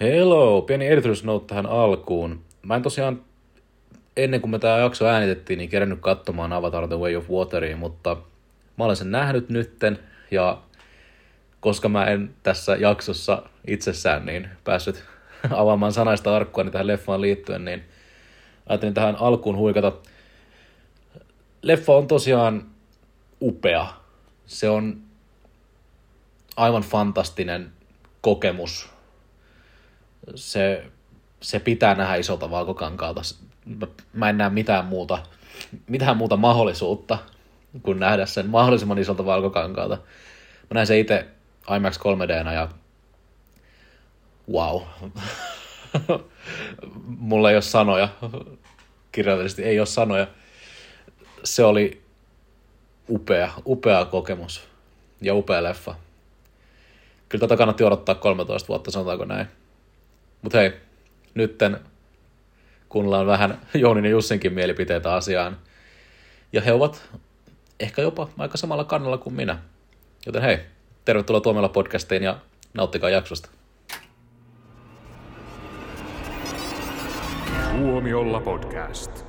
Hello, pieni erityis note tähän alkuun. Mä en tosiaan, ennen kuin me tämä jakso äänitettiin, niin kerännyt katsomaan Avatar The Way of Wateria, mutta mä olen sen nähnyt nytten, ja koska mä en tässä jaksossa itsessään niin päässyt avaamaan sanaista arkkua niin tähän leffaan liittyen, niin ajattelin tähän alkuun huikata. Leffa on tosiaan upea. Se on aivan fantastinen kokemus. Se, se pitää nähdä isolta valkokankaalta. Mä en näe mitään muuta, mitään muuta mahdollisuutta kuin nähdä sen mahdollisimman isolta valkokankaalta. Mä näin se itse IMAX 3 d ja wow. Mulla ei ole sanoja. Kirjallisesti ei ole sanoja. Se oli upea, upea kokemus ja upea leffa. Kyllä tätä kannatti odottaa 13 vuotta, sanotaanko näin. Mutta hei, nytten kuunnellaan vähän Jounin ja Jussinkin mielipiteitä asiaan. Ja he ovat ehkä jopa aika samalla kannalla kuin minä. Joten hei, tervetuloa Tuomella podcastiin ja nauttikaa jaksosta. Tuomiolla podcast.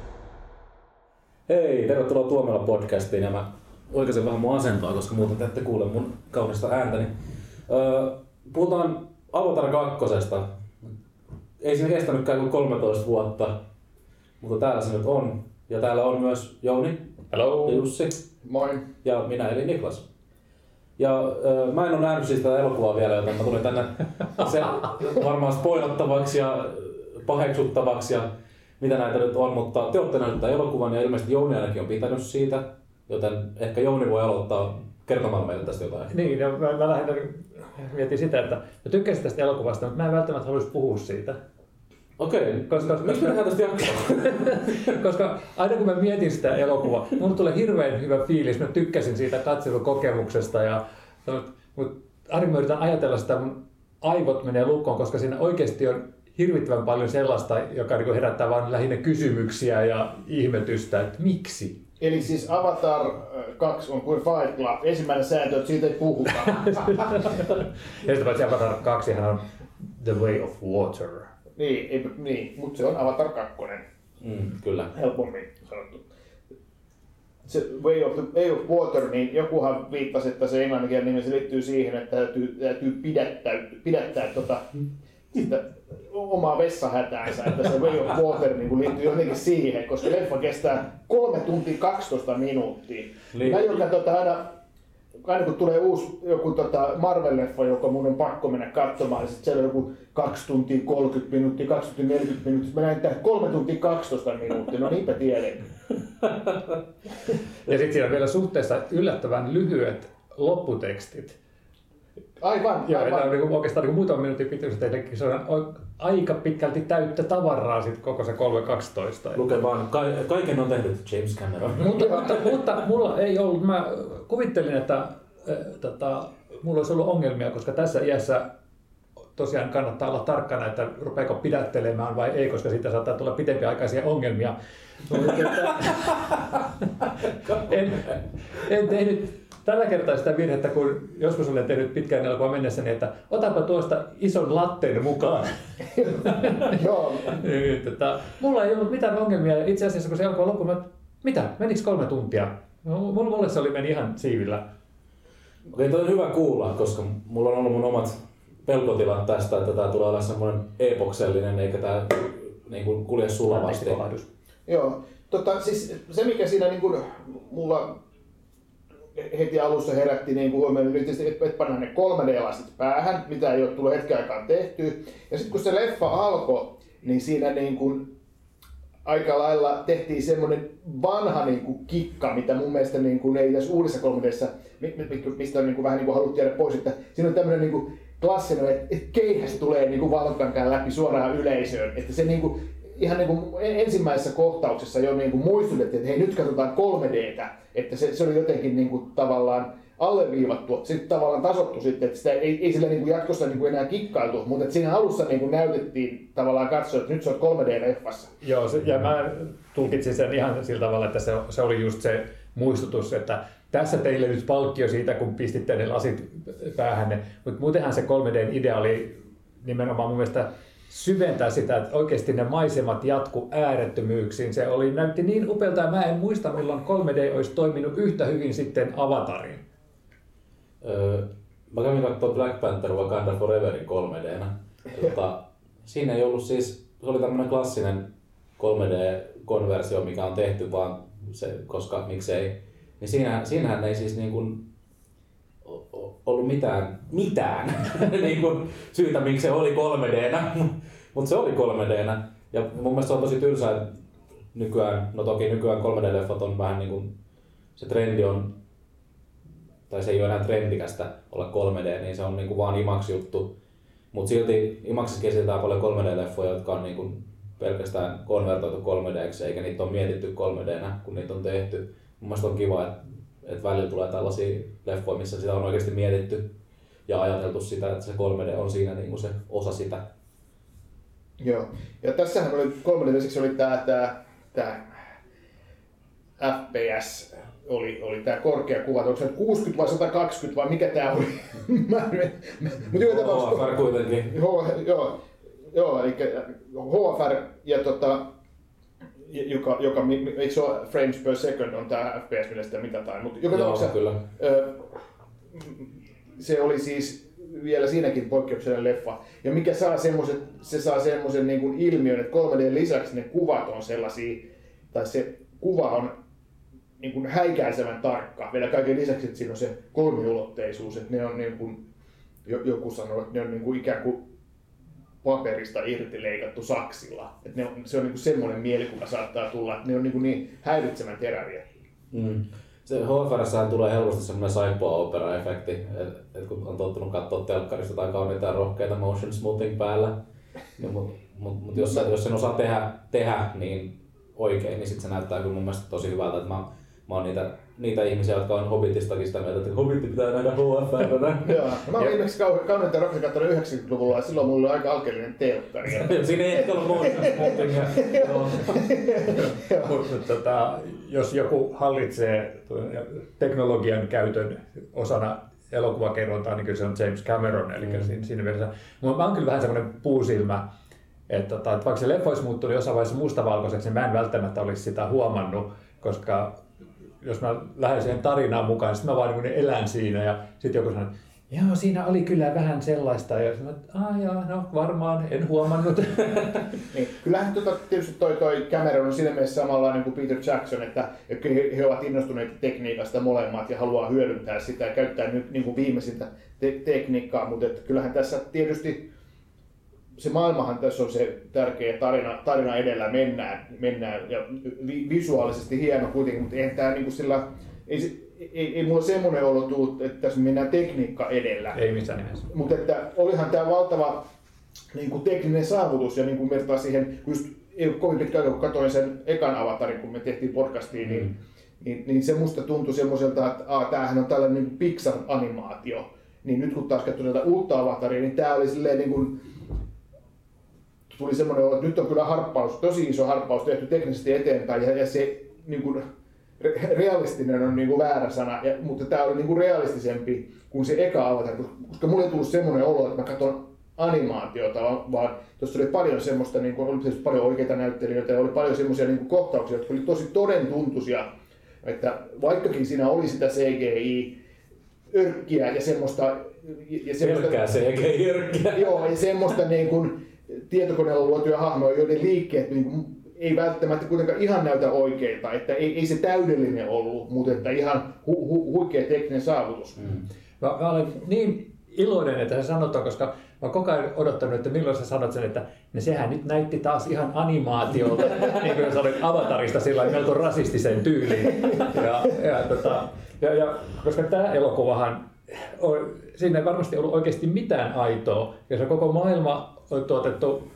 Hei, tervetuloa Tuomella podcastiin ja mä oikaisen vähän mun asentoa, koska muuten te ette kuule mun kaunista ääntäni. Öö, puhutaan Avatar 2. Ei siinä kestänytkään kuin 13 vuotta, mutta täällä se nyt on. Ja täällä on myös Jouni Hello. ja Jussi Moi. ja minä eli Niklas. Ja öö, mä en ole nähnyt siis tätä elokuvaa vielä, joten mä tulin tänne se varmaan spoilattavaksi ja paheksuttavaksi ja mitä näitä nyt on, mutta te olette nähneet tämän elokuvan ja ilmeisesti Jouni ainakin on pitänyt siitä, joten ehkä Jouni voi aloittaa kertomaan meille tästä jotain. Niin, no, mä, mä lähdin mietin sitä, että mä tykkäsin tästä elokuvasta, mutta mä en välttämättä haluaisi puhua siitä. Okei, Koska- miksi me tehdään tästä jaksoa? Koska aina kun mä mietin sitä elokuvaa, mulle tulee hirveän hyvä fiilis, mä tykkäsin siitä katselukokemuksesta, ja, mutta aina mä yritän ajatella sitä, mun aivot menee lukkoon, koska siinä oikeasti on hirvittävän paljon sellaista, joka niin herättää vain lähinnä kysymyksiä ja ihmetystä, että miksi? Eli siis Avatar 2 on kuin Fight Club. Ensimmäinen sääntö, että siitä ei puhuta. Ja sitten paitsi Avatar 2 hän on The Way of Water. Niin, ei, niin, mutta se on Avatar 2. Mm, kyllä. Helpommin sanottu. Se Way of, the, Way of Water, niin jokuhan viittasi, että se englanninkielinen nimi se liittyy siihen, että täytyy, täytyy pidättää, pidättää tota, sitä omaa vessahätäänsä, että se Way of Water niin kuin liittyy jotenkin siihen, koska leffa kestää 3 tuntia 12 minuuttia. Niin. Mä joka tota, aina, aina kun tulee uusi joku tota Marvel-leffa, joka mun on pakko mennä katsomaan, niin sit siellä on joku 2 tuntia 30 minuuttia, 2 tuntia 40 minuuttia. Mä näin tää 3 tuntia 12 minuuttia, no niinpä tiedän. Ja sitten siinä on vielä suhteessa yllättävän lyhyet lopputekstit. Aivan, Joo, ja tämä on aivan. niinku oikeastaan niinku muutaman minuutin pituiset, eli se on aika pitkälti täyttä tavaraa sit koko se 3.12. Luke vaan, ka- kaiken on tehnyt James Cameron. mutta, mutta, mutta mulla ei ollut, mä kuvittelin, että äh, tota, mulla olisi ollut ongelmia, koska tässä iässä tosiaan kannattaa olla tarkkana, että rupeako pidättelemään vai ei, koska siitä saattaa tulla pitempiaikaisia ongelmia. Että, en, en tehnyt tällä kertaa sitä virhettä, kun joskus olen tehnyt pitkään elokuvan mennessäni, että otapa tuosta ison latteen mukaan. Joo, Niin, tota, mulla ei ollut mitään ongelmia. Itse asiassa kun se elokuva loppui, mä, mitä, menikö kolme tuntia? No, mulle, mulle se oli meni ihan siivillä. Okei, toi on hyvä kuulla, koska mulla on ollut mun omat pelkotilat tästä, että tää tulee olla semmoinen epoksellinen, eikä tää niin kuin kulje sulavasti. Joo, tota, siis se mikä siinä niin kuin, mulla heti alussa herätti niin kuin huomioon, tietysti, että et panna ne 3D-lasit päähän, mitä ei ole tullut hetken aikaan tehty. Ja sitten kun se leffa alkoi, niin siinä niin kuin aika lailla tehtiin semmoinen vanha niin kuin kikka, mitä mun mielestä niin kuin ei tässä uudessa 3Dssä, mi- mi- mistä on niin kuin vähän niin kuin haluttu jäädä pois, että siinä on tämmöinen niin kuin klassinen, että että keihäs tulee niin kuin läpi suoraan yleisöön. Että se niin kuin, ihan niin kuin ensimmäisessä kohtauksessa jo niin kuin muistutettiin, että hei nyt katsotaan 3Dtä, että se, se oli jotenkin niin kuin tavallaan alleviivattu, sitten tavallaan tasottu sitten, että sitä ei, ei sillä niin kuin jatkossa niin kuin enää kikkailtu, mutta että siinä alussa niin kuin näytettiin tavallaan katsoa, että nyt se on 3D-leffassa. Joo, se, ja mä tulkitsin sen ihan sillä tavalla, että se, se oli just se muistutus, että tässä teille nyt palkkio siitä, kun pistitte ne lasit päähänne. Mutta muutenhan se 3D-idea oli nimenomaan mun mielestä syventää sitä, että oikeasti ne maisemat jatku äärettömyyksiin. Se oli, näytti niin upealta ja mä en muista milloin 3D olisi toiminut yhtä hyvin sitten Avatarin. Öö, mä kävin katsoa Black Panther Wakanda Foreverin 3Dnä. Tota, siinä ei ollut siis, se oli tämmönen klassinen 3D-konversio, mikä on tehty vaan se, koska miksei. Niin siinä, siinähän ei siis niin kuin ollut mitään, mitään niin kuin syytä, miksi se oli 3Dnä, mutta se oli 3Dnä. Ja mun mielestä se on tosi tylsää, että nykyään, no toki nykyään 3D-leffat on vähän niin kuin, se trendi on, tai se ei ole enää trendikästä olla 3D, niin se on niin kuin vaan IMAX juttu. Mutta silti IMAXissa keskitytään paljon 3D-leffoja, jotka on niin kuin pelkästään konvertoitu 3D, eikä niitä ole mietitty 3D, kun niitä on tehty. Mun mielestä on kiva, että, että välillä tulee tällaisia leffoja, missä sitä on oikeasti mietitty ja ajateltu sitä, että se 3D on siinä niin kuin se osa sitä. Joo. Ja tässähän oli 3D oli tää, tää, tää FPS oli, oli tää korkea kuva, onko se nyt 60 vai 120 vai mikä tää oli? Mutta joka tapauksessa... HFR kuitenkin. H, joo, joo, eli HFR ja tota, joka, joka eikö se ole frames per second on tämä FPS, millä sitä mitataan, mutta joka tapauksessa kyllä. ö, se oli siis vielä siinäkin poikkeuksellinen leffa. Ja mikä saa semmoset, se saa semmoisen niin kuin ilmiön, että 3D lisäksi ne kuvat on sellaisia, tai se kuva on niin kuin häikäisevän tarkka. Vielä kaiken lisäksi, että siinä on se kolmiulotteisuus, että ne on niin kuin, jo- joku sanoo, että ne on niin kuin ikään kuin paperista irti leikattu saksilla. Että ne on, se on niin kuin semmoinen mielikuva saattaa tulla, että ne on niin, kuin niin häiritsevän teräviä. Mm. Se HFRssähän tulee helposti semmoinen saippua opera efekti, että et kun on tottunut katsoa telkkarista tai kauniita rohkeita motion smoothing päällä, niin mut, mut, mut jos, jos sen osaa tehdä, tehdä niin oikein, niin sit se näyttää kyllä mun mielestä tosi hyvältä, että mä, mä oon niitä, niitä ihmisiä, jotka on Hobbitistakin sitä mieltä, että Hobbitti pitää nähdä HFRnä. Joo. Mä olin viimeksi kau- kauniita rohkeita katsonut 90-luvulla ja silloin mulla oli aika alkeellinen telkkari. Siinä ei ehkä ollut. Mutta tota, jos joku hallitsee teknologian käytön osana elokuvakerrontaa, niin kyllä se on James Cameron. Eli mm. siinä, siinä mielessä. Mutta mä oon kyllä vähän semmoinen puusilmä, että, tota, että vaikka se leffa olisi muuttunut jossain vaiheessa mustavalkoiseksi, niin mä en välttämättä olisi sitä huomannut, koska jos mä lähden siihen tarinaan mukaan, niin sitten mä vaan niin elän siinä ja sitten joku sanoo, Joo, siinä oli kyllä vähän sellaista. Ja mä, että joo, no varmaan, en huomannut. Niin, kyllähän tota, tietysti toi, toi Cameron on siinä mielessä samanlainen kuin Peter Jackson, että he, he ovat innostuneita tekniikasta molemmat ja haluaa hyödyntää sitä ja käyttää nyt niin kuin viimeisintä te- tekniikkaa, mutta että kyllähän tässä tietysti se maailmahan tässä on se tärkeä tarina, tarina edellä mennään, mennään ja vi, visuaalisesti hieno kuitenkin, mutta eihän tämä niin sillä, ei, ei, ei mulla semmoinen olo tullut, että tässä mennään tekniikka edellä. Ei missään nimessä. Mutta että olihan tämä valtava niin kuin tekninen saavutus ja niin kuin vertaa siihen, kun just ei ole kovin pitkä aika, kun katsoin sen ekan avatarin, kun me tehtiin podcastiin, niin, Mm. niin, niin se musta tuntui semmoiselta, että aa, tämähän on tällainen niin Pixar-animaatio. Niin nyt kun taas katsoin tätä uutta avataria, niin tämä oli silleen niin kuin, tuli semmoinen olo, että nyt on kyllä harppaus, tosi iso harppaus tehty teknisesti eteenpäin ja, ja se niin kuin, re- realistinen on niin kuin väärä sana, ja, mutta tämä oli niin kuin realistisempi kuin se eka avatar, koska mulle ei tullut semmoinen olo, että mä katson animaatiota, vaan, vaan tuossa oli paljon semmoista, niin kuin, oli tietysti paljon oikeita näyttelijöitä ja oli paljon semmoisia niin kuin kohtauksia, jotka oli tosi toden tuntuisia, että vaikkakin siinä oli sitä CGI, örkkiä ja semmoista... Ja semmoista Pelkkää CGI-jyrkkiä. Joo, ja semmoista niin kuin tietokoneella luotuja hahmoja, joiden liikkeet niin kuin, ei välttämättä kuitenkaan ihan näytä oikeilta, että ei, ei se täydellinen ollut, mutta että ihan hu, hu, huikea tekninen saavutus. Mm. Mä, mä olen niin iloinen, että se sanotaan, koska mä koko ajan odottanut, että milloin sä sanot sen, että no sehän nyt näytti taas ihan animaatiolta, niin kuin sanoit Avatarista sillä melko rasistisen tyyliin. Ja, ja, tota, ja, ja, koska tämä elokuvahan, on, siinä ei varmasti ollut oikeasti mitään aitoa, ja se koko maailma tuotettu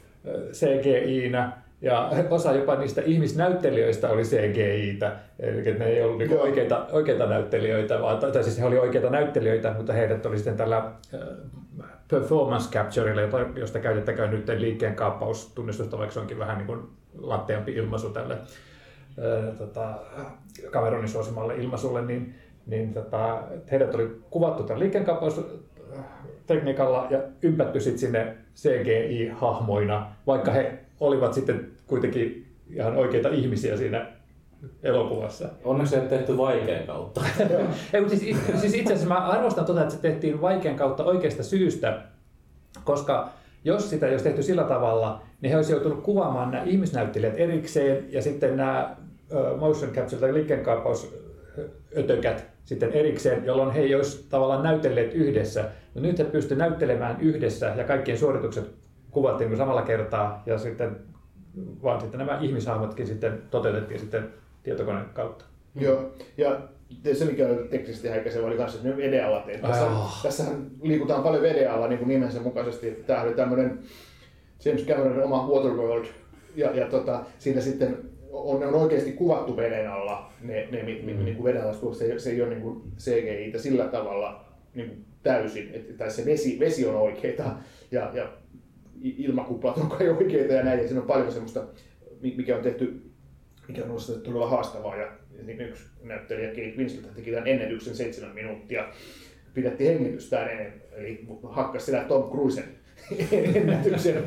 CGI-nä, ja osa jopa niistä ihmisnäyttelijöistä oli CGI-tä, eli ne ei ollut niinku Joo. oikeita, oikeita näyttelijöitä, vaan, tai siis he oli oikeita näyttelijöitä, mutta heidät oli sitten tällä performance capturella, josta käytettäköön nyt liikkeen kaappaustunnistusta, vaikka se onkin vähän niin kuin latteampi ilmaisu tälle tota, Cameronin suosimalle ilmaisulle, niin, niin tota, heidät oli kuvattu tämän liikkeenkaappaus tekniikalla ja ympätty sitten sinne CGI-hahmoina, vaikka he olivat sitten kuitenkin ihan oikeita ihmisiä siinä elokuvassa. Onneksi ei tehty vaikean kautta. Ei, mutta siis, siis itse asiassa mä arvostan tuota, että se tehtiin vaikean kautta oikeasta syystä, koska jos sitä ei olisi tehty sillä tavalla, niin he olisivat joutunut kuvaamaan nämä ihmisnäyttelijät erikseen ja sitten nämä motion capture tai liikkeenkaappausötökät sitten erikseen, jolloin he ei olisi tavallaan näytelleet yhdessä. No nyt he pystyivät näyttelemään yhdessä ja kaikkien suoritukset kuvattiin samalla kertaa ja sitten vaan sitten nämä ihmishahmotkin sitten toteutettiin sitten tietokoneen kautta. Joo, ja se mikä oli teknisesti häikäisevä oli kanssa, että ne veden alla tehty. Tässä, Oh. tässähän liikutaan paljon veden alla niin kuin nimensä mukaisesti. Tämä oli tämmöinen James Cameronin oma Waterworld. Ja, ja tota, siinä sitten on, ne on oikeasti kuvattu veden alla, ne, ne mit, mit, niin kuin veden alla, se, se ei ole niin kuin CGI sillä tavalla niin kuin täysin, että tai se vesi, vesi on oikeita ja, ja ilmakuplat on kai oikeita ja näin, ja siinä on paljon semmoista, mikä on tehty mikä on ollut todella haastavaa. Ja niin yksi näyttelijä Kate Winslet teki tämän ennätyksen seitsemän minuuttia. Pidätti hengitystään ennen, eli hakkas sitä Tom Cruisen ennätyksen.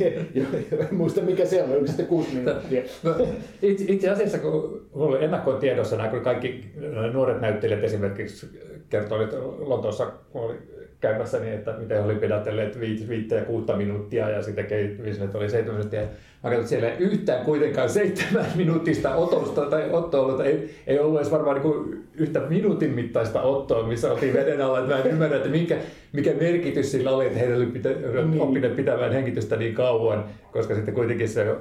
en muista mikä se on, oliko sitten kuusi minuuttia. No, itse, itse asiassa, kun mulla oli ennakkoon tiedossa nämä, kun kaikki nuoret näyttelijät esimerkiksi kertoivat Lontoossa, kun oli käymässä, niin että miten oli pidätelleet viit, viittä ja kuutta minuuttia ja sitten Kate Winslet oli seitsemän minuuttia. Mä katsoin, että siellä ei yhtään kuitenkaan seitsemän minuuttista otosta tai ottoa. Ei, ei ollut edes varmaan niin yhtä minuutin mittaista ottoa, missä oltiin veden alla. Että mä en ymmärrä, että mikä, mikä merkitys sillä oli, että heidän oli pitä, niin. oppineet pitämään hengitystä niin kauan, koska sitten kuitenkin se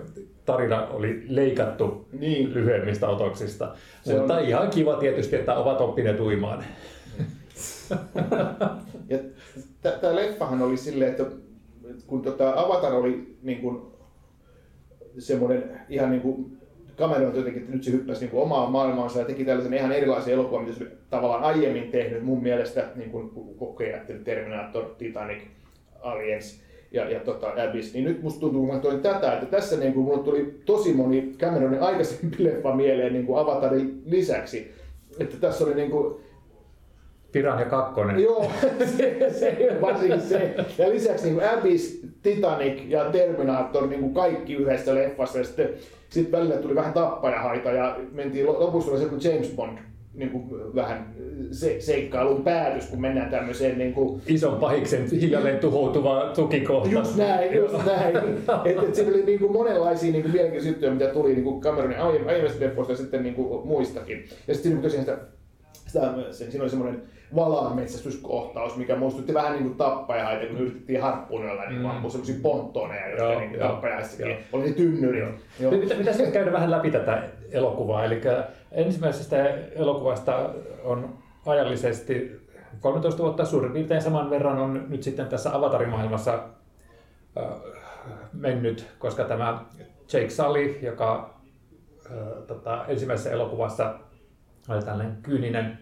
tarina oli leikattu Niin. lyhyemmistä otoksista. Se Mutta on- ihan kiva tietysti, että ovat oppineet uimaan. Ja tämä leffahan oli silleen, että kun tota Avatar oli niin kuin semmoinen ihan niin kuin Cameron jotenkin, että nyt se hyppäsi niin kuin omaan maailmaansa ja teki tällaisen ihan erilaisen elokuvan, mitä se tavallaan aiemmin tehnyt mun mielestä, niin kuin kokee Terminator, Titanic, Aliens ja, ja tota, Abyss, niin nyt musta tuntuu, kun mä toin tätä, että tässä niin kuin, mulle tuli tosi moni Cameronin aikaisempi leffa mieleen niin kuin Avatarin lisäksi. Että tässä oli niin kuin, Piranha 2. Joo, se, se, varsinkin se. Ja lisäksi niin Abyss, Titanic ja Terminator niin kuin kaikki yhdessä leffassa. Ja sitten sit välillä tuli vähän tappajahaita ja mentiin lopussa oli se kuin James Bond niin kuin vähän se, seikkailun päätös, kun mennään tämmöiseen niin kuin, Ison pahiksen hiljalleen tuhoutuva tukikohta. Just näin, just näin. Että et siinä oli niinku monenlaisia niinku mielenkiintoisia juttuja, mitä tuli niinku Cameronin aiemmin- aiemmista leffoista ja sitten niinku muistakin. Ja sitten niinku tosiaan sitä, sitä, se, siinä oli semmoinen valaan metsästyskohtaus, mikä muistutti vähän niinku tappajahaita, kun yritettiin harppuunilla niin Mm. ampua semmoisia ponttoneja, jotka Joo, niinku joo, tappajaissakin joo. oli se tynnyri. Joo. Mitä, pitäisi nyt käydä vähän läpi tätä elokuvaa. Eli ensimmäisestä elokuvasta on ajallisesti 13 vuotta suurin piirtein saman verran on nyt sitten tässä avatarimaailmassa äh, mennyt, koska tämä Jake Sully, joka äh, tota, ensimmäisessä elokuvassa oli tällainen kyyninen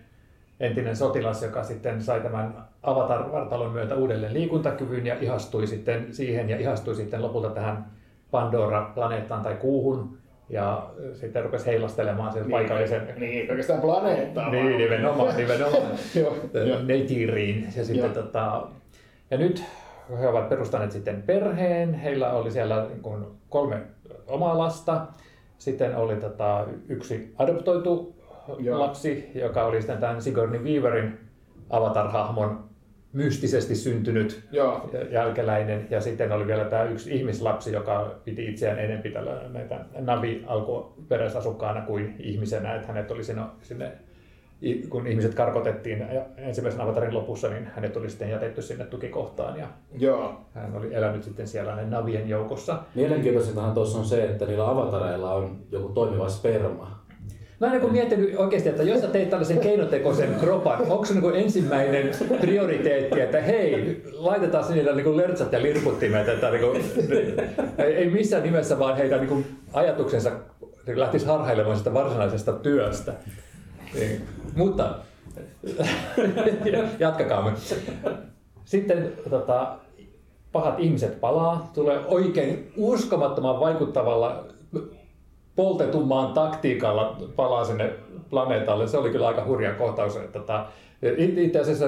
entinen sotilas, joka sitten sai tämän Avatar-vartalon myötä uudelleen liikuntakyvyn ja ihastui sitten siihen ja ihastui sitten lopulta tähän Pandora-planeettaan tai kuuhun ja sitten rupesi heilastelemaan sen paikallisen Niin, oikeastaan planeettaa. niin, vaan. nimenomaan, nimenomaan neitiriin. Ja, sitten, tota, ja nyt he ovat perustaneet sitten perheen. Heillä oli siellä niin kuin kolme omaa lasta. Sitten oli tota, yksi adoptoitu Joo. lapsi, joka oli sitten tämän Sigourney Weaverin avatar-hahmon mystisesti syntynyt Joo. jälkeläinen. Ja sitten oli vielä tämä yksi ihmislapsi, joka piti itseään enempi tällä näitä Navi alkuperäisasukkaana kuin ihmisenä. Että hänet oli sinne, sinne kun ihmiset karkotettiin ensimmäisen avatarin lopussa, niin hänet oli sitten jätetty sinne tukikohtaan ja Joo. hän oli elänyt sitten siellä Navien joukossa. Mielenkiintoisintahan tuossa on se, että niillä avatareilla on joku toimiva sperma. Mä oon niin miettinyt oikeasti, että jos sä teet tällaisen keinotekoisen kropan, onko se niin ensimmäinen prioriteetti, että hei, laitetaan sinne niin lertsat ja lirputtimet, että niin kuin, ei, ei missään nimessä vaan heitä niin kuin ajatuksensa lähtisi harhailemaan sitä varsinaisesta työstä. Niin. Mutta jatkakaamme. Sitten tota, pahat ihmiset palaa, tulee oikein uskomattoman vaikuttavalla poltetummaan taktiikalla palaa sinne planeetalle. Se oli kyllä aika hurja kohtaus. Että Tota, it- itse asiassa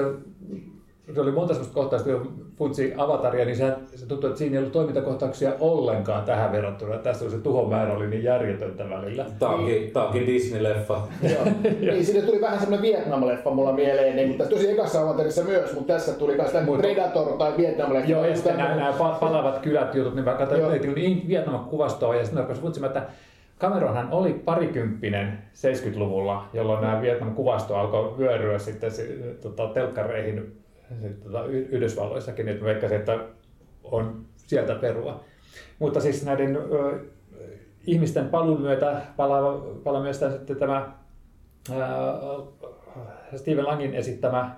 se oli monta sellaista kohtausta, kun funtsi avataria, niin se, se tuntui, että siinä ei ollut toimintakohtauksia ollenkaan tähän verrattuna. Tässä se tuhon määrä oli niin järjetöntä välillä. Tää onkin, tää onkin Disney-leffa. Joo. niin, sinne tuli vähän semmoinen Vietnam-leffa mulla mieleen, niin, mutta tosi ekassa avatarissa myös, mutta tässä tuli myös tämä Predator tai Vietnam-leffa. Joo, ja sitten nämä, nämä pa- palavat kylät jutut, niin vaikka Joo. katsoin niin Vietnam-kuvastoa, ja sitten rupesi futsimaan, että Cameronhan oli parikymppinen 70-luvulla, jolloin nämä Vietnam-kuvasto alkoi vyöryä sitten tota, telkkareihin tota, Yhdysvalloissakin, että veikkasin, että on sieltä perua. Mutta siis näiden ö, ihmisten paluun myötä palaa, palaa myös sitten tämä ää, Steven Langin esittämä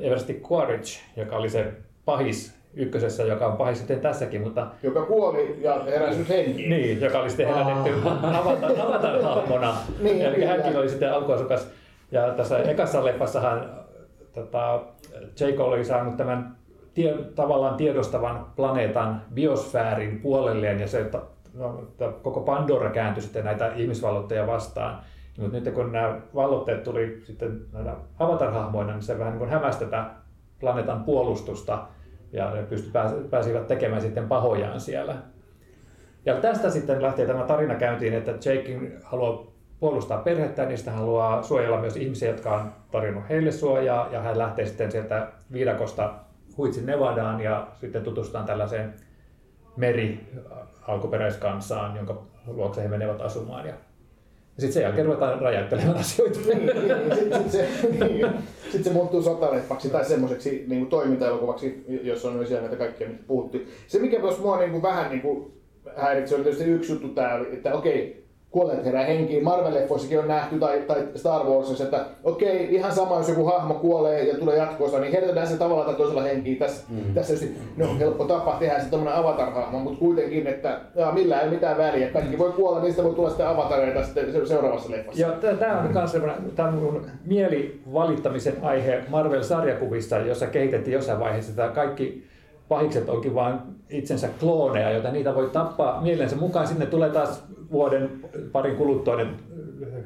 Eversti Quaritch, joka oli se pahis ykkösessä, joka on pahis sitten tässäkin, mutta Joka kuoli ja heräsi nyt henkiin. niin, joka oli sitten herätetty avatar, avatar-hahmona. Niin, Eli kyllä. hänkin oli sitten alkuasukas. Ja tässä ekassa leffassahan tota, Jake oli saanut tämän tie, tavallaan tiedostavan planeetan biosfäärin puolelleen ja se että, no, että koko Pandora kääntyi sitten näitä ihmisvallotteja vastaan. Mutta nyt kun nämä vallotteet tuli sitten näitä avatar-hahmoina, niin se vähän niin kuin hämäsi tätä planeetan puolustusta ja ne pysty, pääsivät tekemään sitten pahojaan siellä. Ja tästä sitten lähtee tämä tarina käyntiin, että Jake haluaa puolustaa perhettä, niin sitä haluaa suojella myös ihmisiä, jotka on tarjonnut heille suojaa, ja hän lähtee sitten sieltä viidakosta huitsin Nevadaan ja sitten tutustutaan tällaiseen meri alkuperäiskansaan, jonka luokse he menevät asumaan. Ja, ja sitten sen jälkeen ruvetaan räjäyttelemään asioita. Niin, niin, sitten sit se, niin, sit se muuttuu sotaleffaksi tai semmoiseksi niin toimintaelokuvaksi, jossa on siellä näitä kaikkia, mistä puhuttiin. Se, mikä myös mua niin kuin, vähän niin kuin, häiritsi, oli tietysti yksi juttu tää, että okei, kuolleet herää henkiin. Marvel-leffoissakin on nähty, tai, tai Star Warsissa, että okei, ihan sama, jos joku hahmo kuolee ja tulee jatkoosa, niin herätetään se tavalla tai toisella henkiin. Tässä, mm. tässä tietysti, no helppo tapa tehdä se tämmöinen avatar-hahmo, mutta kuitenkin, että jaa, millään ei mitään väliä. Kaikki voi kuolla, niistä voi tulla sitten avatareita sitten se- seuraavassa leffassa. Ja tämä on myös on mun mielivalittamisen aihe Marvel-sarjakuvissa, jossa kehitettiin jossain vaiheessa, että kaikki pahikset onkin vain itsensä klooneja, joita niitä voi tappaa mielensä mukaan. Sinne tulee taas vuoden parin kuluttua ne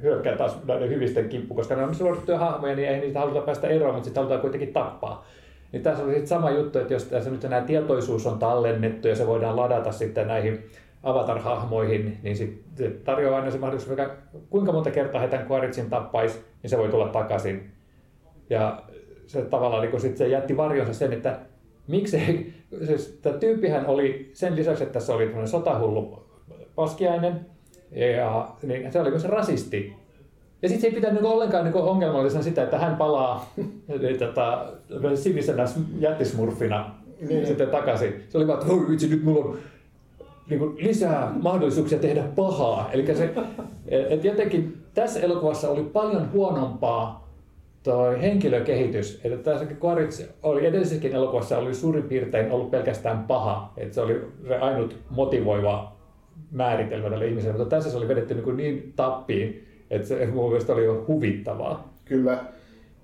hyökkää taas näiden hyvisten kimppu, koska ne on suorittuja hahmoja, niin ei niitä haluta päästä eroon, mutta sitten halutaan kuitenkin tappaa. Niin tässä oli sitten sama juttu, että jos tässä nyt nämä tietoisuus on tallennettu ja se voidaan ladata sitten näihin avatar-hahmoihin, niin sit se tarjoaa aina se mahdollisuus, vaikka kuinka monta kertaa he tämän tappaisi, niin se voi tulla takaisin. Ja se tavallaan niin sit se jätti varjonsa sen, että miksei, siis tämä tyyppihän oli sen lisäksi, että se oli sotahullu paskiainen, ja niin se oli myös rasisti. Ja sitten se ei pitänyt ollenkaan niinku ongelmallisena sitä, että hän palaa niin, tota, sinisenä jättismurfina niin. sitten takaisin. Se oli vaan, että "Oi, vitsi, nyt mulla on niinku lisää mahdollisuuksia tehdä pahaa. Eli se, et jotenkin tässä elokuvassa oli paljon huonompaa toi henkilökehitys. Että tässä Quaritch oli edellisessäkin elokuvassa oli suurin piirtein ollut pelkästään paha. Että se oli se ainut motivoiva määritelmä tälle ihmiselle, mutta tässä se oli vedetty niin, niin tappiin, että se mun mielestä oli jo huvittavaa. Kyllä.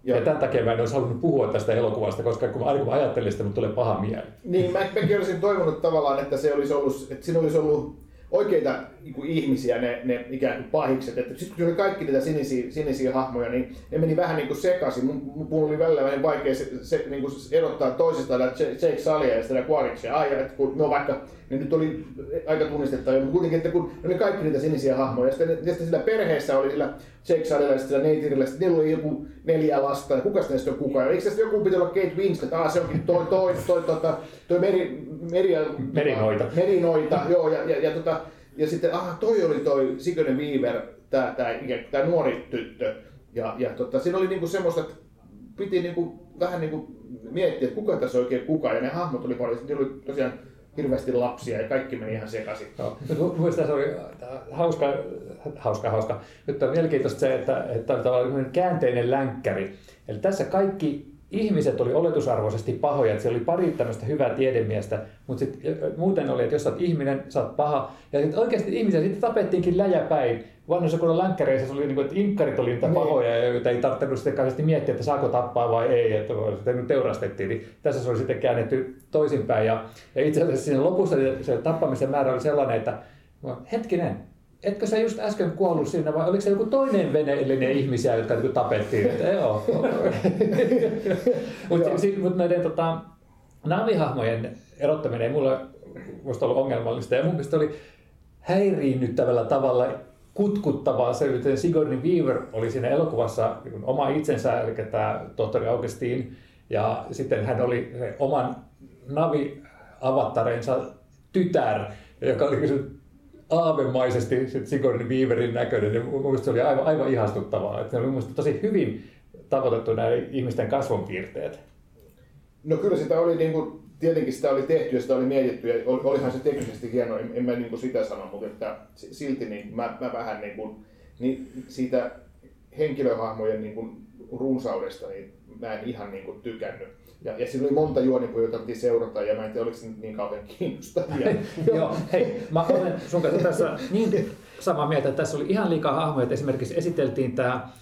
Ja, ja tämän takia mä en olisi halunnut puhua tästä elokuvasta, koska kun, aina kun mä ajattelin sitä, tulee paha mieli. Niin, mä, mäkin olisin toivonut tavallaan, että se olisi ollut, että siinä olisi ollut oikeita niin kuin ihmisiä, ne, ne ikään kuin pahikset. Että sitten kun oli kaikki niitä sinisiä, sinisiä hahmoja, niin ne meni vähän niin kuin sekaisin. Mun, mun oli välillä vähän vaikea se, se, niin kuin erottaa toisistaan Jake Salia ja sitä Quaritchia. Ai, että kun no vaikka ne nyt oli aika tunnistettavia, mutta kuitenkin, että kun ne oli kaikki niitä sinisiä hahmoja. Ja sitten, ja sitten sillä perheessä oli sillä Jake Salilla ja sillä Neytirillä, sitten niillä oli joku neljä lasta, ja kuka näistä on kukaan? Eikö tästä joku piti olla Kate Winslet? Ah, se onkin toi, toi, toi, toi, toi, toi meri, meri, Merinoita. Merinoita, joo, ja, ja, ja, tota, ja sitten, ah, toi oli toi Sigonen Weaver, tää, tää, tää nuori tyttö. Ja, ja tota, siinä oli niinku semmoista, että piti niinku, vähän niinku miettiä, että kuka tässä oikein kuka. Ja ne hahmot oli paljon, niillä oli tosiaan hirveästi lapsia ja kaikki meni ihan sekaisin. No, Mielestäni se oli hauska, hauska, hauska. Nyt on mielenkiintoista se, että, että oli tavallaan käänteinen länkkäri. Eli tässä kaikki ihmiset oli oletusarvoisesti pahoja, että siellä oli pari tämmöistä hyvää tiedemiestä, mutta sit, muuten oli, että jos sä oot ihminen, sä oot paha. Ja sitten oikeasti ihmisiä sitten tapettiinkin läjäpäin. Vanhoissa kunnon länkkäreissä oli niin kuin, että inkkarit oli niitä Niin. pahoja, joita ei tarvinnut sitten kauheasti miettiä, että saako tappaa vai ei, että sitten nyt teurastettiin. Niin tässä se oli sitten käännetty toisinpäin. Ja, ja itse asiassa siinä lopussa se tappamisen määrä oli sellainen, että hetkinen, etkö sä just äsken kuollut sinne vai oliko se joku toinen veneellinen ihmisiä, jotka niin tapettiin? Että, joo. Mutta mut näiden tota, navihahmojen erottaminen ei mulle musta ollut ongelmallista ja mun mielestä oli häiriinnyttävällä tavalla kutkuttavaa se, että Sigourney Weaver oli siinä elokuvassa niin oma itsensä, eli tämä tohtori Augustin, ja sitten hän oli se oman navi-avattarensa tytär, joka oli aavemaisesti Sigourney Weaverin näköinen, ja mun se oli aivan, aivan ihastuttavaa. Että se oli mun tosi hyvin tavoitettu nämä ihmisten kasvonpiirteet. No kyllä sitä oli niin kuin, tietenkin sitä oli tehty ja sitä oli mietitty ja olihan se teknisesti hieno, en, en mä niin kuin sitä sano, mutta että silti niin mä, mä vähän niin kuin, niin siitä henkilöhahmojen niin kuin runsaudesta niin mä en ihan niin kuin tykännyt. Ja, ja siinä oli monta juonipuja, joita piti seurata, ja mä en tiedä, oliko se niin kauhean kiinnostavia. Joo, hei, mä olen sun kanssa tässä niin samaa mieltä, että tässä oli ihan liikaa hahmoja, että esimerkiksi esiteltiin tämä äh,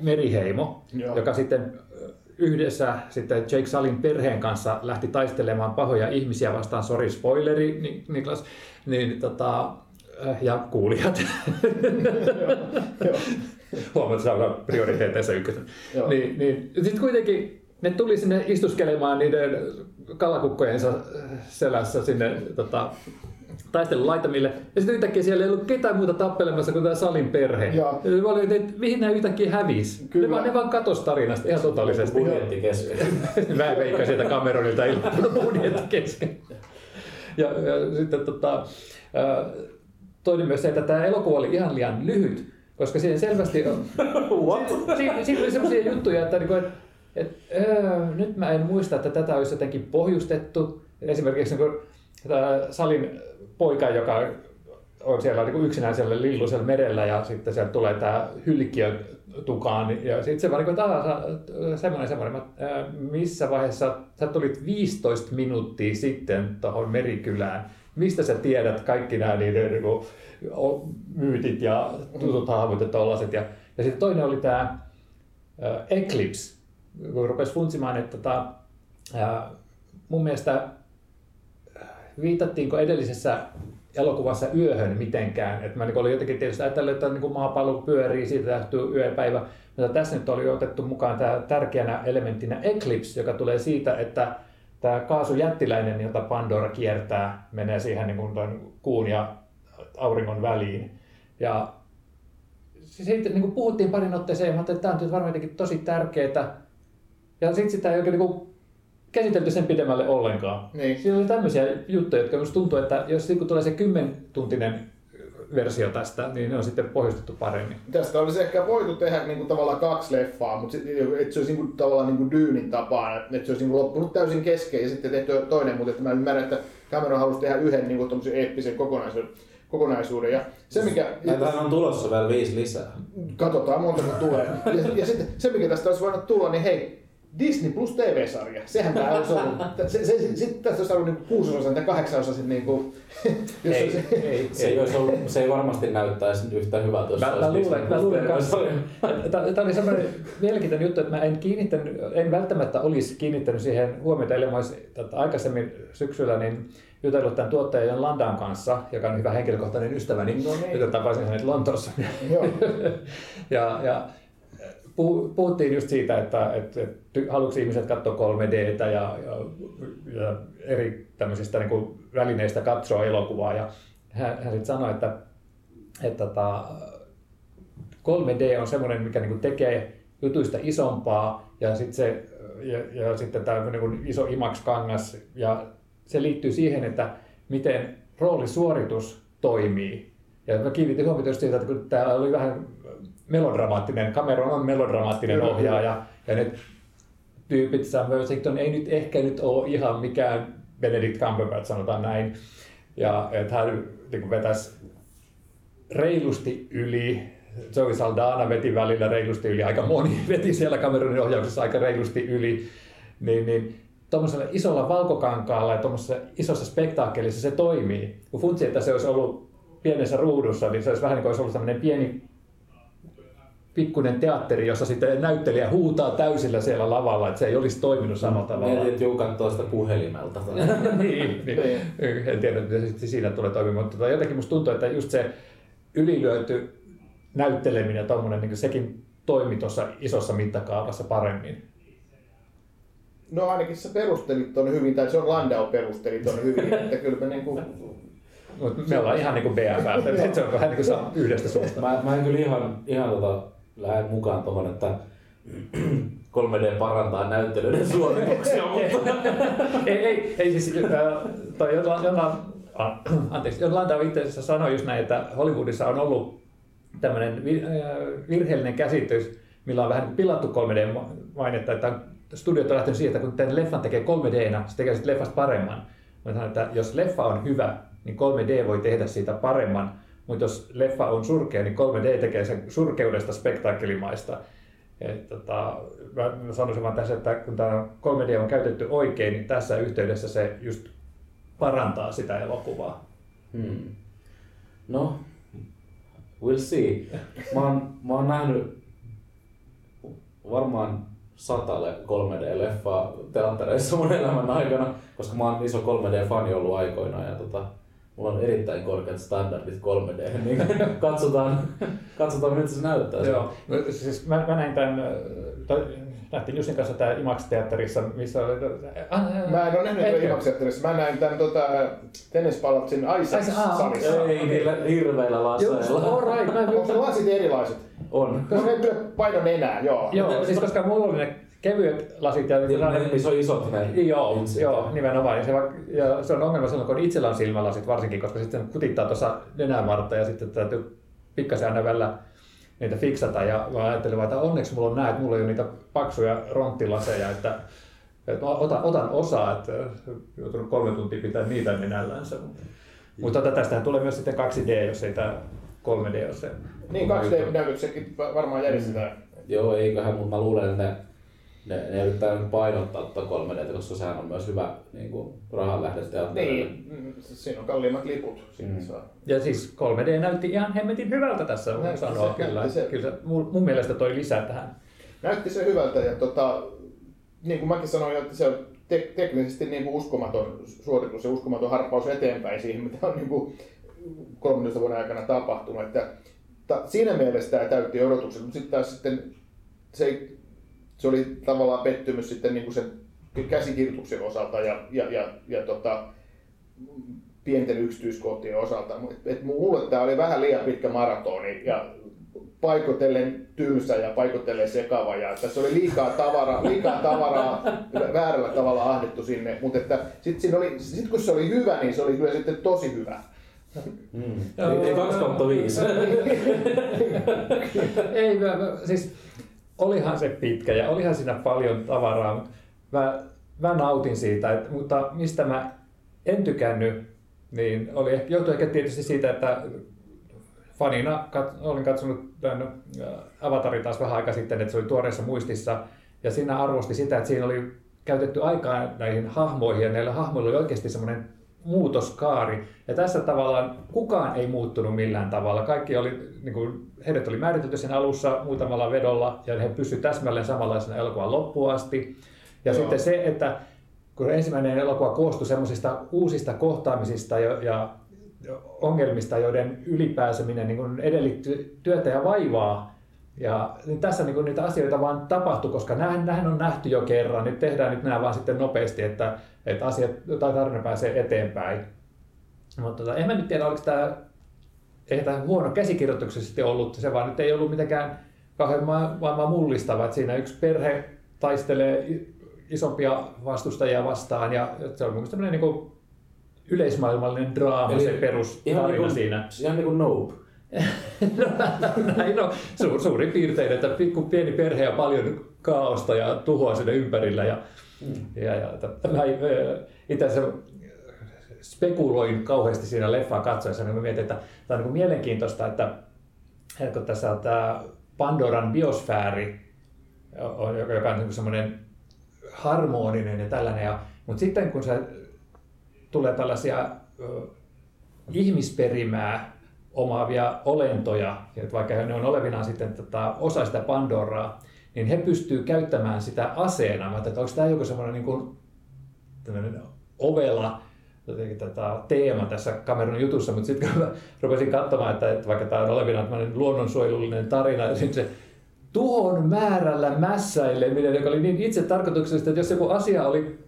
Meriheimo, Joo. joka sitten yhdessä sitten Jake Salin perheen kanssa lähti taistelemaan pahoja ihmisiä vastaan, sorry spoileri Niklas, niin tota, ja kuulijat. Huomaat, että on prioriteeteissa ykkösen. niin, niin, sitten kuitenkin ne tuli sinne istuskelemaan niiden kalakukkojensa selässä sinne tota, taistelun laitamille. Ja sitten yhtäkkiä siellä ei ollut ketään muuta tappelemassa kuin tämä Salin perhe. Ja mä olin, että mihin nämä yhtäkkiä hävisi? Kyllä. Ne vaan, ne vaan katos tarinasta ihan totaalisesti. Budjetti kesken. mä en veikka sieltä Cameronilta ilmoittanut budjetti kesken. Ja, ja sitten tota, toinen myös se, että tämä elokuva oli ihan liian lyhyt, koska siinä selvästi on... What? Siinä, siinä oli sellaisia juttuja, että, niin kuin, että, että öö, nyt mä en muista, että tätä olisi jotenkin pohjustettu. Esimerkiksi niin kuin, Salin poika, joka on siellä niin yksinäisellä lillusella merellä ja sitten sieltä tulee tämä hylkiö tukaan ja sitten se vaan niin kuin, semmoinen, semmoinen, missä vaiheessa sä tulit 15 minuuttia sitten tuohon merikylään, mistä sä tiedät kaikki nämä niiden niin kuin, myytit ja tutut hahmot ja tollaset. Ja, ja sitten toinen oli tämä Eclipse, kun rupesi funtsimaan, että tota, mun mielestä viitattiinko edellisessä elokuvassa yöhön mitenkään. että mä niin olin jotenkin tietysti ajatellut, että niin maapallo pyörii, siitä tähtyy yöpäivä. Mutta tässä nyt oli otettu mukaan tämä tärkeänä elementtinä Eclipse, joka tulee siitä, että tämä kaasujättiläinen, jota Pandora kiertää, menee siihen niin kuin kuun ja auringon väliin. Ja sitten niin kuin puhuttiin parin otteeseen, että tämä on nyt varmaan tosi tärkeää. Ja sitten sitä ei oikein niin kuin käsitelty sen pidemmälle ollenkaan. Niin. Siinä oli tämmöisiä juttuja, jotka minusta tuntuu, että jos tulee se kymmentuntinen versio tästä, niin ne on sitten pohjustettu paremmin. Tästä olisi ehkä voitu tehdä niin kuin, tavallaan kaksi leffaa, mutta että se olisi niin kuin, tavallaan niin kuin Dyynin tapaan, että se olisi niin kuin, loppunut täysin kesken ja sitten tehty toinen, mutta että mä ymmärrän, että Cameron halusi tehdä yhden niin kuin, eeppisen kokonaisuuden. kokonaisuuden. Ja se, mikä, Näitähän on tulossa vielä viisi lisää. Katsotaan montako tulee. Ja, ja sitten se, mikä tästä olisi voinut tulla, niin hei, Disney plus TV-sarja. Sehän tämä olisi ollut. Se, se, se, sitten tästä olisi ollut niin kuusiosaisen tai kahdeksanosaisin. Niin kuin, jos ei, se, ei, se, ei olisi ollut, se ei varmasti näyttäisi yhtä hyvältä, jos mä, mä luulen, mä luulen kanssa. Tämä oli sellainen mielenkiintoinen juttu, että mä en, kiinnittänyt, en välttämättä olisi kiinnittänyt siihen huomiota, ellei mä olisi aikaisemmin syksyllä niin jutellut tämän tuottajan Landan kanssa, joka on hyvä henkilökohtainen ystäväni, no niin. jota tapasin hänet Lontoossa. ja, ja puhuttiin just siitä, että, että, että haluatko ihmiset katsoa 3D ja, ja, ja eri tämmöisistä niin kuin välineistä katsoa elokuvaa. Ja hän, hän sitten sanoi, että, että että 3D on semmoinen, mikä niin kuin tekee jutuista isompaa ja sitten ja, ja sitten tämä niin iso IMAX-kangas ja se liittyy siihen, että miten roolisuoritus toimii. Ja mä kiinnitin huomiota siitä, että kun täällä oli vähän melodramaattinen, Cameron on melodramaattinen Kyllä. ohjaaja, ja ne tyypit Sam Worthington ei nyt ehkä nyt ole ihan mikään Benedict Cumberbatch, sanotaan näin, ja että hän niin vetäisi reilusti yli, Zoe Saldana veti välillä reilusti yli, aika moni veti siellä Cameronin ohjauksessa aika reilusti yli, niin, niin tuommoisella isolla valkokankaalla ja tuommoisessa isossa spektaakkelissa se toimii. Kun funtsi, että se olisi ollut pienessä ruudussa, niin se olisi vähän niin kuin olisi ollut tämmöinen pieni pikkuinen teatteri, jossa sitten näyttelijä huutaa täysillä siellä lavalla, että se ei olisi toiminut samalla tavalla. Mietit Juukan tuosta puhelimelta. niin, niin, en tiedä, että se siinä tulee toimimaan, mutta jotenkin musta tuntuu, että just se ylilyöty näytteleminen ja tommonen, niin sekin toimi tuossa isossa mittakaavassa paremmin. No ainakin sä perustelit ton hyvin, tai se on Landau perusteli ton hyvin, että kyllä me niinku... Mut me ollaan ihan niinku BFF, että se on vähän niin kuin yhdestä suusta. Mä, mä en kyllä ihan, ihan tota, lähde mukaan tuohon, että 3D parantaa näyttelyiden suorituksia, mutta ei, ei, ei siis, äh, toi Jonna, Jonna, ah, anteeksi, Jonna Landau itse asiassa sanoi just näin, että Hollywoodissa on ollut tämmöinen äh, virheellinen käsitys, millä on vähän pilattu 3D-mainetta, että studiot on lähtenyt siihen, että kun tämän leffan tekee 3D-nä, se tekee sitten leffasta paremman. Mä sanon, että jos leffa on hyvä, niin 3D voi tehdä siitä paremman, mutta jos leffa on surkea, niin 3D tekee sen surkeudesta spektaakkelimaista. Tota, mä sanoisin vaan tässä, että kun tämä 3D on käytetty oikein, niin tässä yhteydessä se just parantaa sitä elokuvaa. Hmm. No, we'll see. Mä oon, mä oon nähnyt varmaan sata 3D-leffaa teattereissa mun elämän aikana, koska mä oon iso 3D-fani ollut aikoinaan ja tota, mulla on erittäin korkeat standardit 3D, niin katsotaan, katsotaan miltä se näyttää. Joo, no, siis mä, mä näin tämän, äh, tai nähtiin Jussin kanssa tää IMAX-teatterissa, missä oli... äh, Mä en ole nähnyt Imax-teatterissa. Mä näin tämän tota, tennispalatsin se- aa, Isaac-salissa. Ei niillä hirveillä Joo, laseilla. all right, mä Onko lasit erilaiset? On. Koska ne kyllä painon enää, joo. Joo, siis koska mulla oli ne kevyet lasit ja... Niin, ne- Niissä on isot ne Joo, linssit. joo, nimenomaan. Ja se, vaikka- ja se on ongelma silloin, kun itsellä on silmälasit varsinkin, koska sitten kutittaa tuossa nenänvartta ja sitten täytyy pikkasen aina välillä niitä fiksata. Ja mä ajattelin vaan, että onneksi mulla on näet, mulla ei ole niitä paksuja ronttilaseja, että, että mä otan, otan osaa, että joutunut kolme tuntia pitää niitä nenällänsä. Mutta tota, tästähän tulee myös sitten 2D, jos ei tämä 3D ole se. Niin, 2D-näytöksetkin varmaan järjestetään. Joo, eiköhän, mutta mä luulen, että ne, ne, yrittää nyt painottaa tuota 3D, koska sehän on myös hyvä niin kuin, rahan lähde teatterille. Niin, mm, siinä on kalliimmat liput. Mm. saa. Ja siis 3D näytti ihan hemmetin hyvältä tässä, voin Näytti sanoa se, kyllä. se. Kyllä se mun, mun mielestä toi lisää tähän. Näytti se hyvältä ja tota, niin kuin mäkin sanoin, että se on te- teknisesti niin kuin uskomaton suoritus ja uskomaton harppaus eteenpäin siihen, mitä on niin kuin 13 vuoden aikana tapahtunut. Että, ta, siinä mielessä tämä täytti odotukset, mutta sitten taas sitten se, ei, se oli tavallaan pettymys sitten niin kuin sen käsikirjoituksen osalta ja, ja, ja, ja tota, pienten yksityiskohtien osalta. Et, et mulle tämä oli vähän liian pitkä maratoni ja paikotellen tylsä ja paikotellen sekava. Ja tässä oli liikaa tavaraa, liikaa tavaraa väärällä tavalla ahdettu sinne, mutta että sit, siinä oli, sit kun se oli hyvä, niin se oli kyllä sitten tosi hyvä. Mm. Ei, ei 2 kautta 5. Ei, mä, mä, siis olihan se pitkä ja olihan siinä paljon tavaraa. Mä, mä nautin siitä, että, mutta mistä mä en tykännyt, niin oli, johtui ehkä tietysti siitä, että fanina kat, olin katsonut tämän äh, Avatarin taas vähän aikaa sitten, että se oli tuoreessa muistissa, ja siinä arvosti sitä, että siinä oli käytetty aikaa näihin hahmoihin, ja näillä hahmoilla oli oikeasti semmoinen muutoskaari. Ja tässä tavallaan kukaan ei muuttunut millään tavalla. Kaikki oli, niin kuin, heidät oli määritelty sen alussa muutamalla vedolla, ja he pysyivät täsmälleen samanlaisena elokuvan loppuun asti. Ja Joo. sitten se, että kun ensimmäinen elokuva koostui semmoisista uusista kohtaamisista ja, ja ongelmista, joiden ylipääseminen niin edellytti työtä ja vaivaa. Ja niin tässä niin kuin niitä asioita vaan tapahtui, koska nämähän, nämähän on nähty jo kerran. Nyt tehdään nyt nämä vaan sitten nopeasti, että, että asiat tai tarina pääsee eteenpäin. Mutta tota, en mä nyt tiedä, oliko tämä, ei tämä huono käsikirjoituksellisesti ollut, se vaan nyt ei ollut mitenkään kauhean maailman mullistava. Että siinä yksi perhe taistelee isompia vastustajia vastaan ja se on mun mielestä tämmöinen niin kuin yleismaailmallinen draama, Eli se perustarina ihan niin kuin, siinä. Ihan niin kuin Nope. No, näin on su, suurin piirtein, että pikku pieni perhe ja paljon kaaosta ja tuhoa sinne ympärillä. Ja, mm. ja, ja mä ö, itse asiassa spekuloin kauheasti siinä leffaa katsoessa, niin mä mietin, että tämä on niin kuin mielenkiintoista, että, että kun tässä on tämä Pandoran biosfääri, joka on niin semmoinen harmoninen ja tällainen, ja, mutta sitten kun se tulee tällaisia ihmisperimää omaavia olentoja, että vaikka ne on olevinaan sitten tota, osa sitä Pandoraa, niin he pystyy käyttämään sitä aseena. Mä että onko tämä joku semmoinen niin tämmöinen ovela tätä teema tässä Cameronin jutussa, mutta sitten kun rupesin katsomaan, että, että vaikka tämä on olevina luonnonsuojelullinen tarina, sitten se tuhon määrällä mässäileminen, joka oli niin itse tarkoituksellista, että jos joku asia oli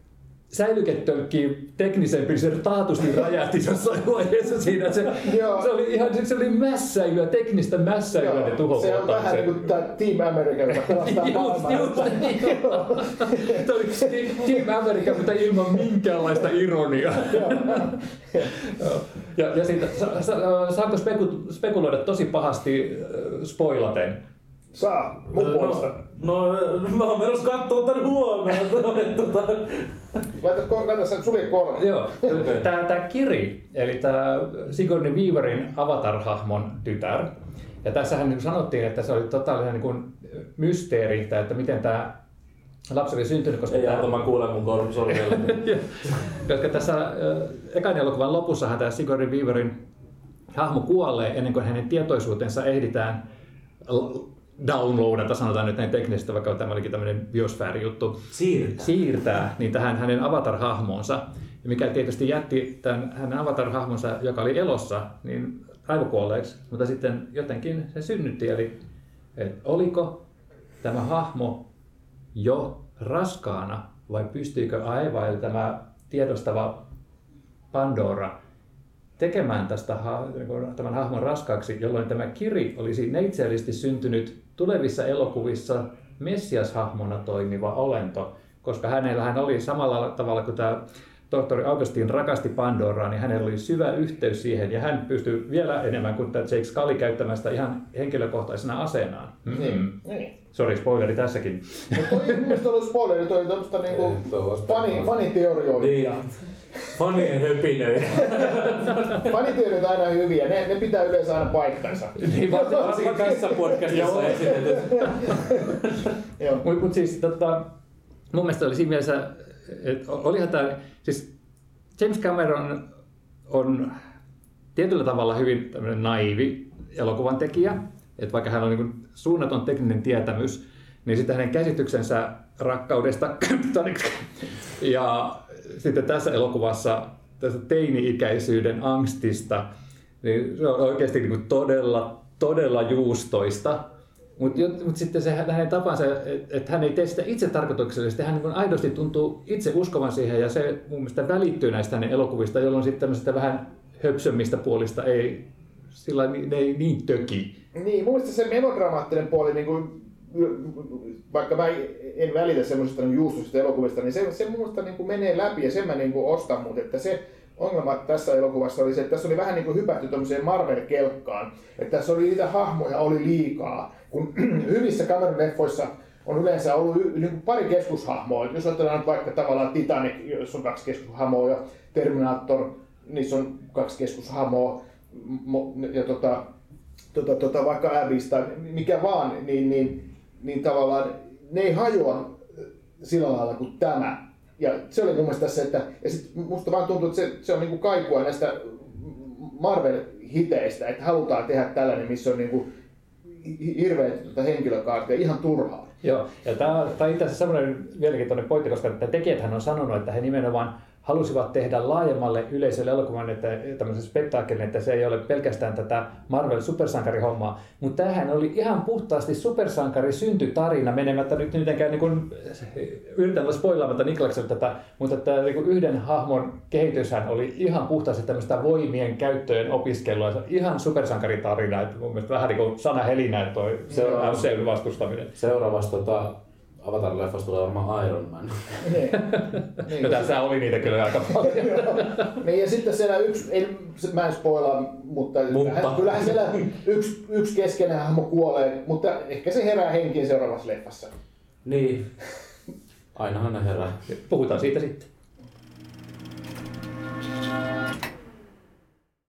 säilyketölkki teknisempi, niin se taatusti räjähti jossain vaiheessa siinä. Se, Joo. se oli ihan se oli mässäilyä, teknistä mässäilyä ne Se on vähän niin kuin tämä Team America, joka pelastaa Just, just, niin. Tämä oli Team America, mutta ilman minkäänlaista ironiaa. Joo. ja, ja siitä, sa, sa, saanko speku, spekuloida tosi pahasti äh, spoilaten? Saa, mun puolesta. No, no, mä oon menossa kattoo tän huomenna. tota, Laita, laita sen sulje korva. Joo, tämä, tämä Kiri, eli tämä Sigourney Weaverin Avatar-hahmon tytär. Ja tässähän niin sanottiin, että se oli totaalinen niin kuin mysteeri, että että miten tämä lapsi oli syntynyt, koska Ei tämä- auta, mä kuulen mun kor- sormilla. Koska tässä ekan elokuvan lopussahan tämä Sigourney Weaverin hahmo kuolee ennen kuin hänen tietoisuutensa ehditään downloadata, sanotaan nyt näin teknisesti, vaikka tämä olikin tämmöinen biosfäärijuttu, Siirtää. siirtää niin tähän hänen avatar-hahmoonsa, ja mikä tietysti jätti tämän hänen avatar-hahmonsa, joka oli elossa, niin aivokuolleeksi, mutta sitten jotenkin se synnytti, eli että oliko tämä hahmo jo raskaana vai pystyykö aiva, eli tämä tiedostava Pandora, tekemään tästä tämän hahmon raskaaksi, jolloin tämä Kiri olisi neitseellisesti syntynyt tulevissa elokuvissa Messias-hahmona toimiva olento, koska hänellähän oli samalla tavalla kuin tämä tohtori Augustin rakasti Pandoraa, niin hänellä oli syvä yhteys siihen ja hän pystyi vielä enemmän kuin tämä Jake Scully käyttämään sitä ihan henkilökohtaisena aseenaan. Mm-hmm. Niin. niin. Sori, spoileri tässäkin. Mutta toi ei mun mielestä ollut spoileri, toi oli tämmöstä niinku fani, faniteorioita. Niin. Fanien höpinöitä. Faniteoriat on aina hyviä, ne, ne pitää yleensä aina paikkansa. niin, Varsinkin tässä podcastissa esitetyt. Mutta mut siis tota, mun mielestä oli siinä mielessä, että olihan tämä, siis James Cameron on tietyllä tavalla hyvin tämmöinen naivi elokuvan tekijä, että vaikka hän on niin suunnaton tekninen tietämys, niin sitten hänen käsityksensä rakkaudesta ja sitten tässä elokuvassa tästä teini-ikäisyyden angstista, niin se on oikeasti niin todella, todella juustoista. Mutta mut sitten se hänen tapansa, että et hän ei tee sitä itse tarkoituksellisesti, hän niin aidosti tuntuu itse uskovan siihen ja se mun mielestä välittyy näistä hänen elokuvista, jolloin sitten tämmöistä vähän höpsömmistä puolista ei, sillä ne ei niin töki. Niin, mun mielestä se melodramaattinen puoli, niin kuin, vaikka mä en välitä semmoisesta niin elokuvista, niin se, se mun niin kuin menee läpi ja sen mä niin kuin ostan, mutta että se ongelma tässä elokuvassa oli se, että tässä oli vähän niin kuin hypätty tämmöiseen Marvel-kelkkaan, että tässä oli niitä hahmoja oli liikaa, kun hyvissä Cameron-leffoissa on yleensä ollut y- niin kuin pari keskushahmoa. Jos nyt vaikka tavallaan Titanic, jossa on kaksi keskushahmoa, ja Terminator, niissä on kaksi keskushahmoa, mo- ja tota, tota, tota, vaikka Abyss tai mikä vaan, niin, niin, niin tavallaan ne ei hajoa sillä lailla kuin tämä. Ja se oli mun mielestä tässä, että ja sit musta vaan tuntuu, että se, se on niinku kaikua näistä Marvel-hiteistä, että halutaan tehdä tällainen, missä on niinku hirveät tota henkilökaartia ihan turhaa. Joo, ja tämä tämä on itse asiassa semmoinen mielenkiintoinen pointti, koska että tekijäthän on sanonut, että he nimenomaan halusivat tehdä laajemmalle yleisölle elokuvan, että tämmöisen spektaakkelin, että se ei ole pelkästään tätä Marvel supersankarihommaa, mutta tämähän oli ihan puhtaasti supersankari syntytarina menemättä nyt mitenkään niin kuin, yritän olla spoilaamatta Niklakselle tätä, mutta että niin kuin yhden hahmon kehityshän oli ihan puhtaasti tämmöistä voimien käyttöön opiskelua, ihan supersankaritarina, että mun mielestä vähän niin kuin sana helinä, toi Seuraava. MCUn vastustaminen. Seuraavasta tota, Avatar-leffasta tulee varmaan Iron Man. niin. niin. No tässä oli niitä kyllä aika paljon. niin ja sitten siellä yksi, ei, mä en spoilaa, mutta, mutta. Hän, kyllähän siellä yksi, yksi keskeinen hahmo kuolee, mutta ehkä se herää henkiin seuraavassa leffassa. Niin. Ainahan ne herää. Puhutaan siitä sitten.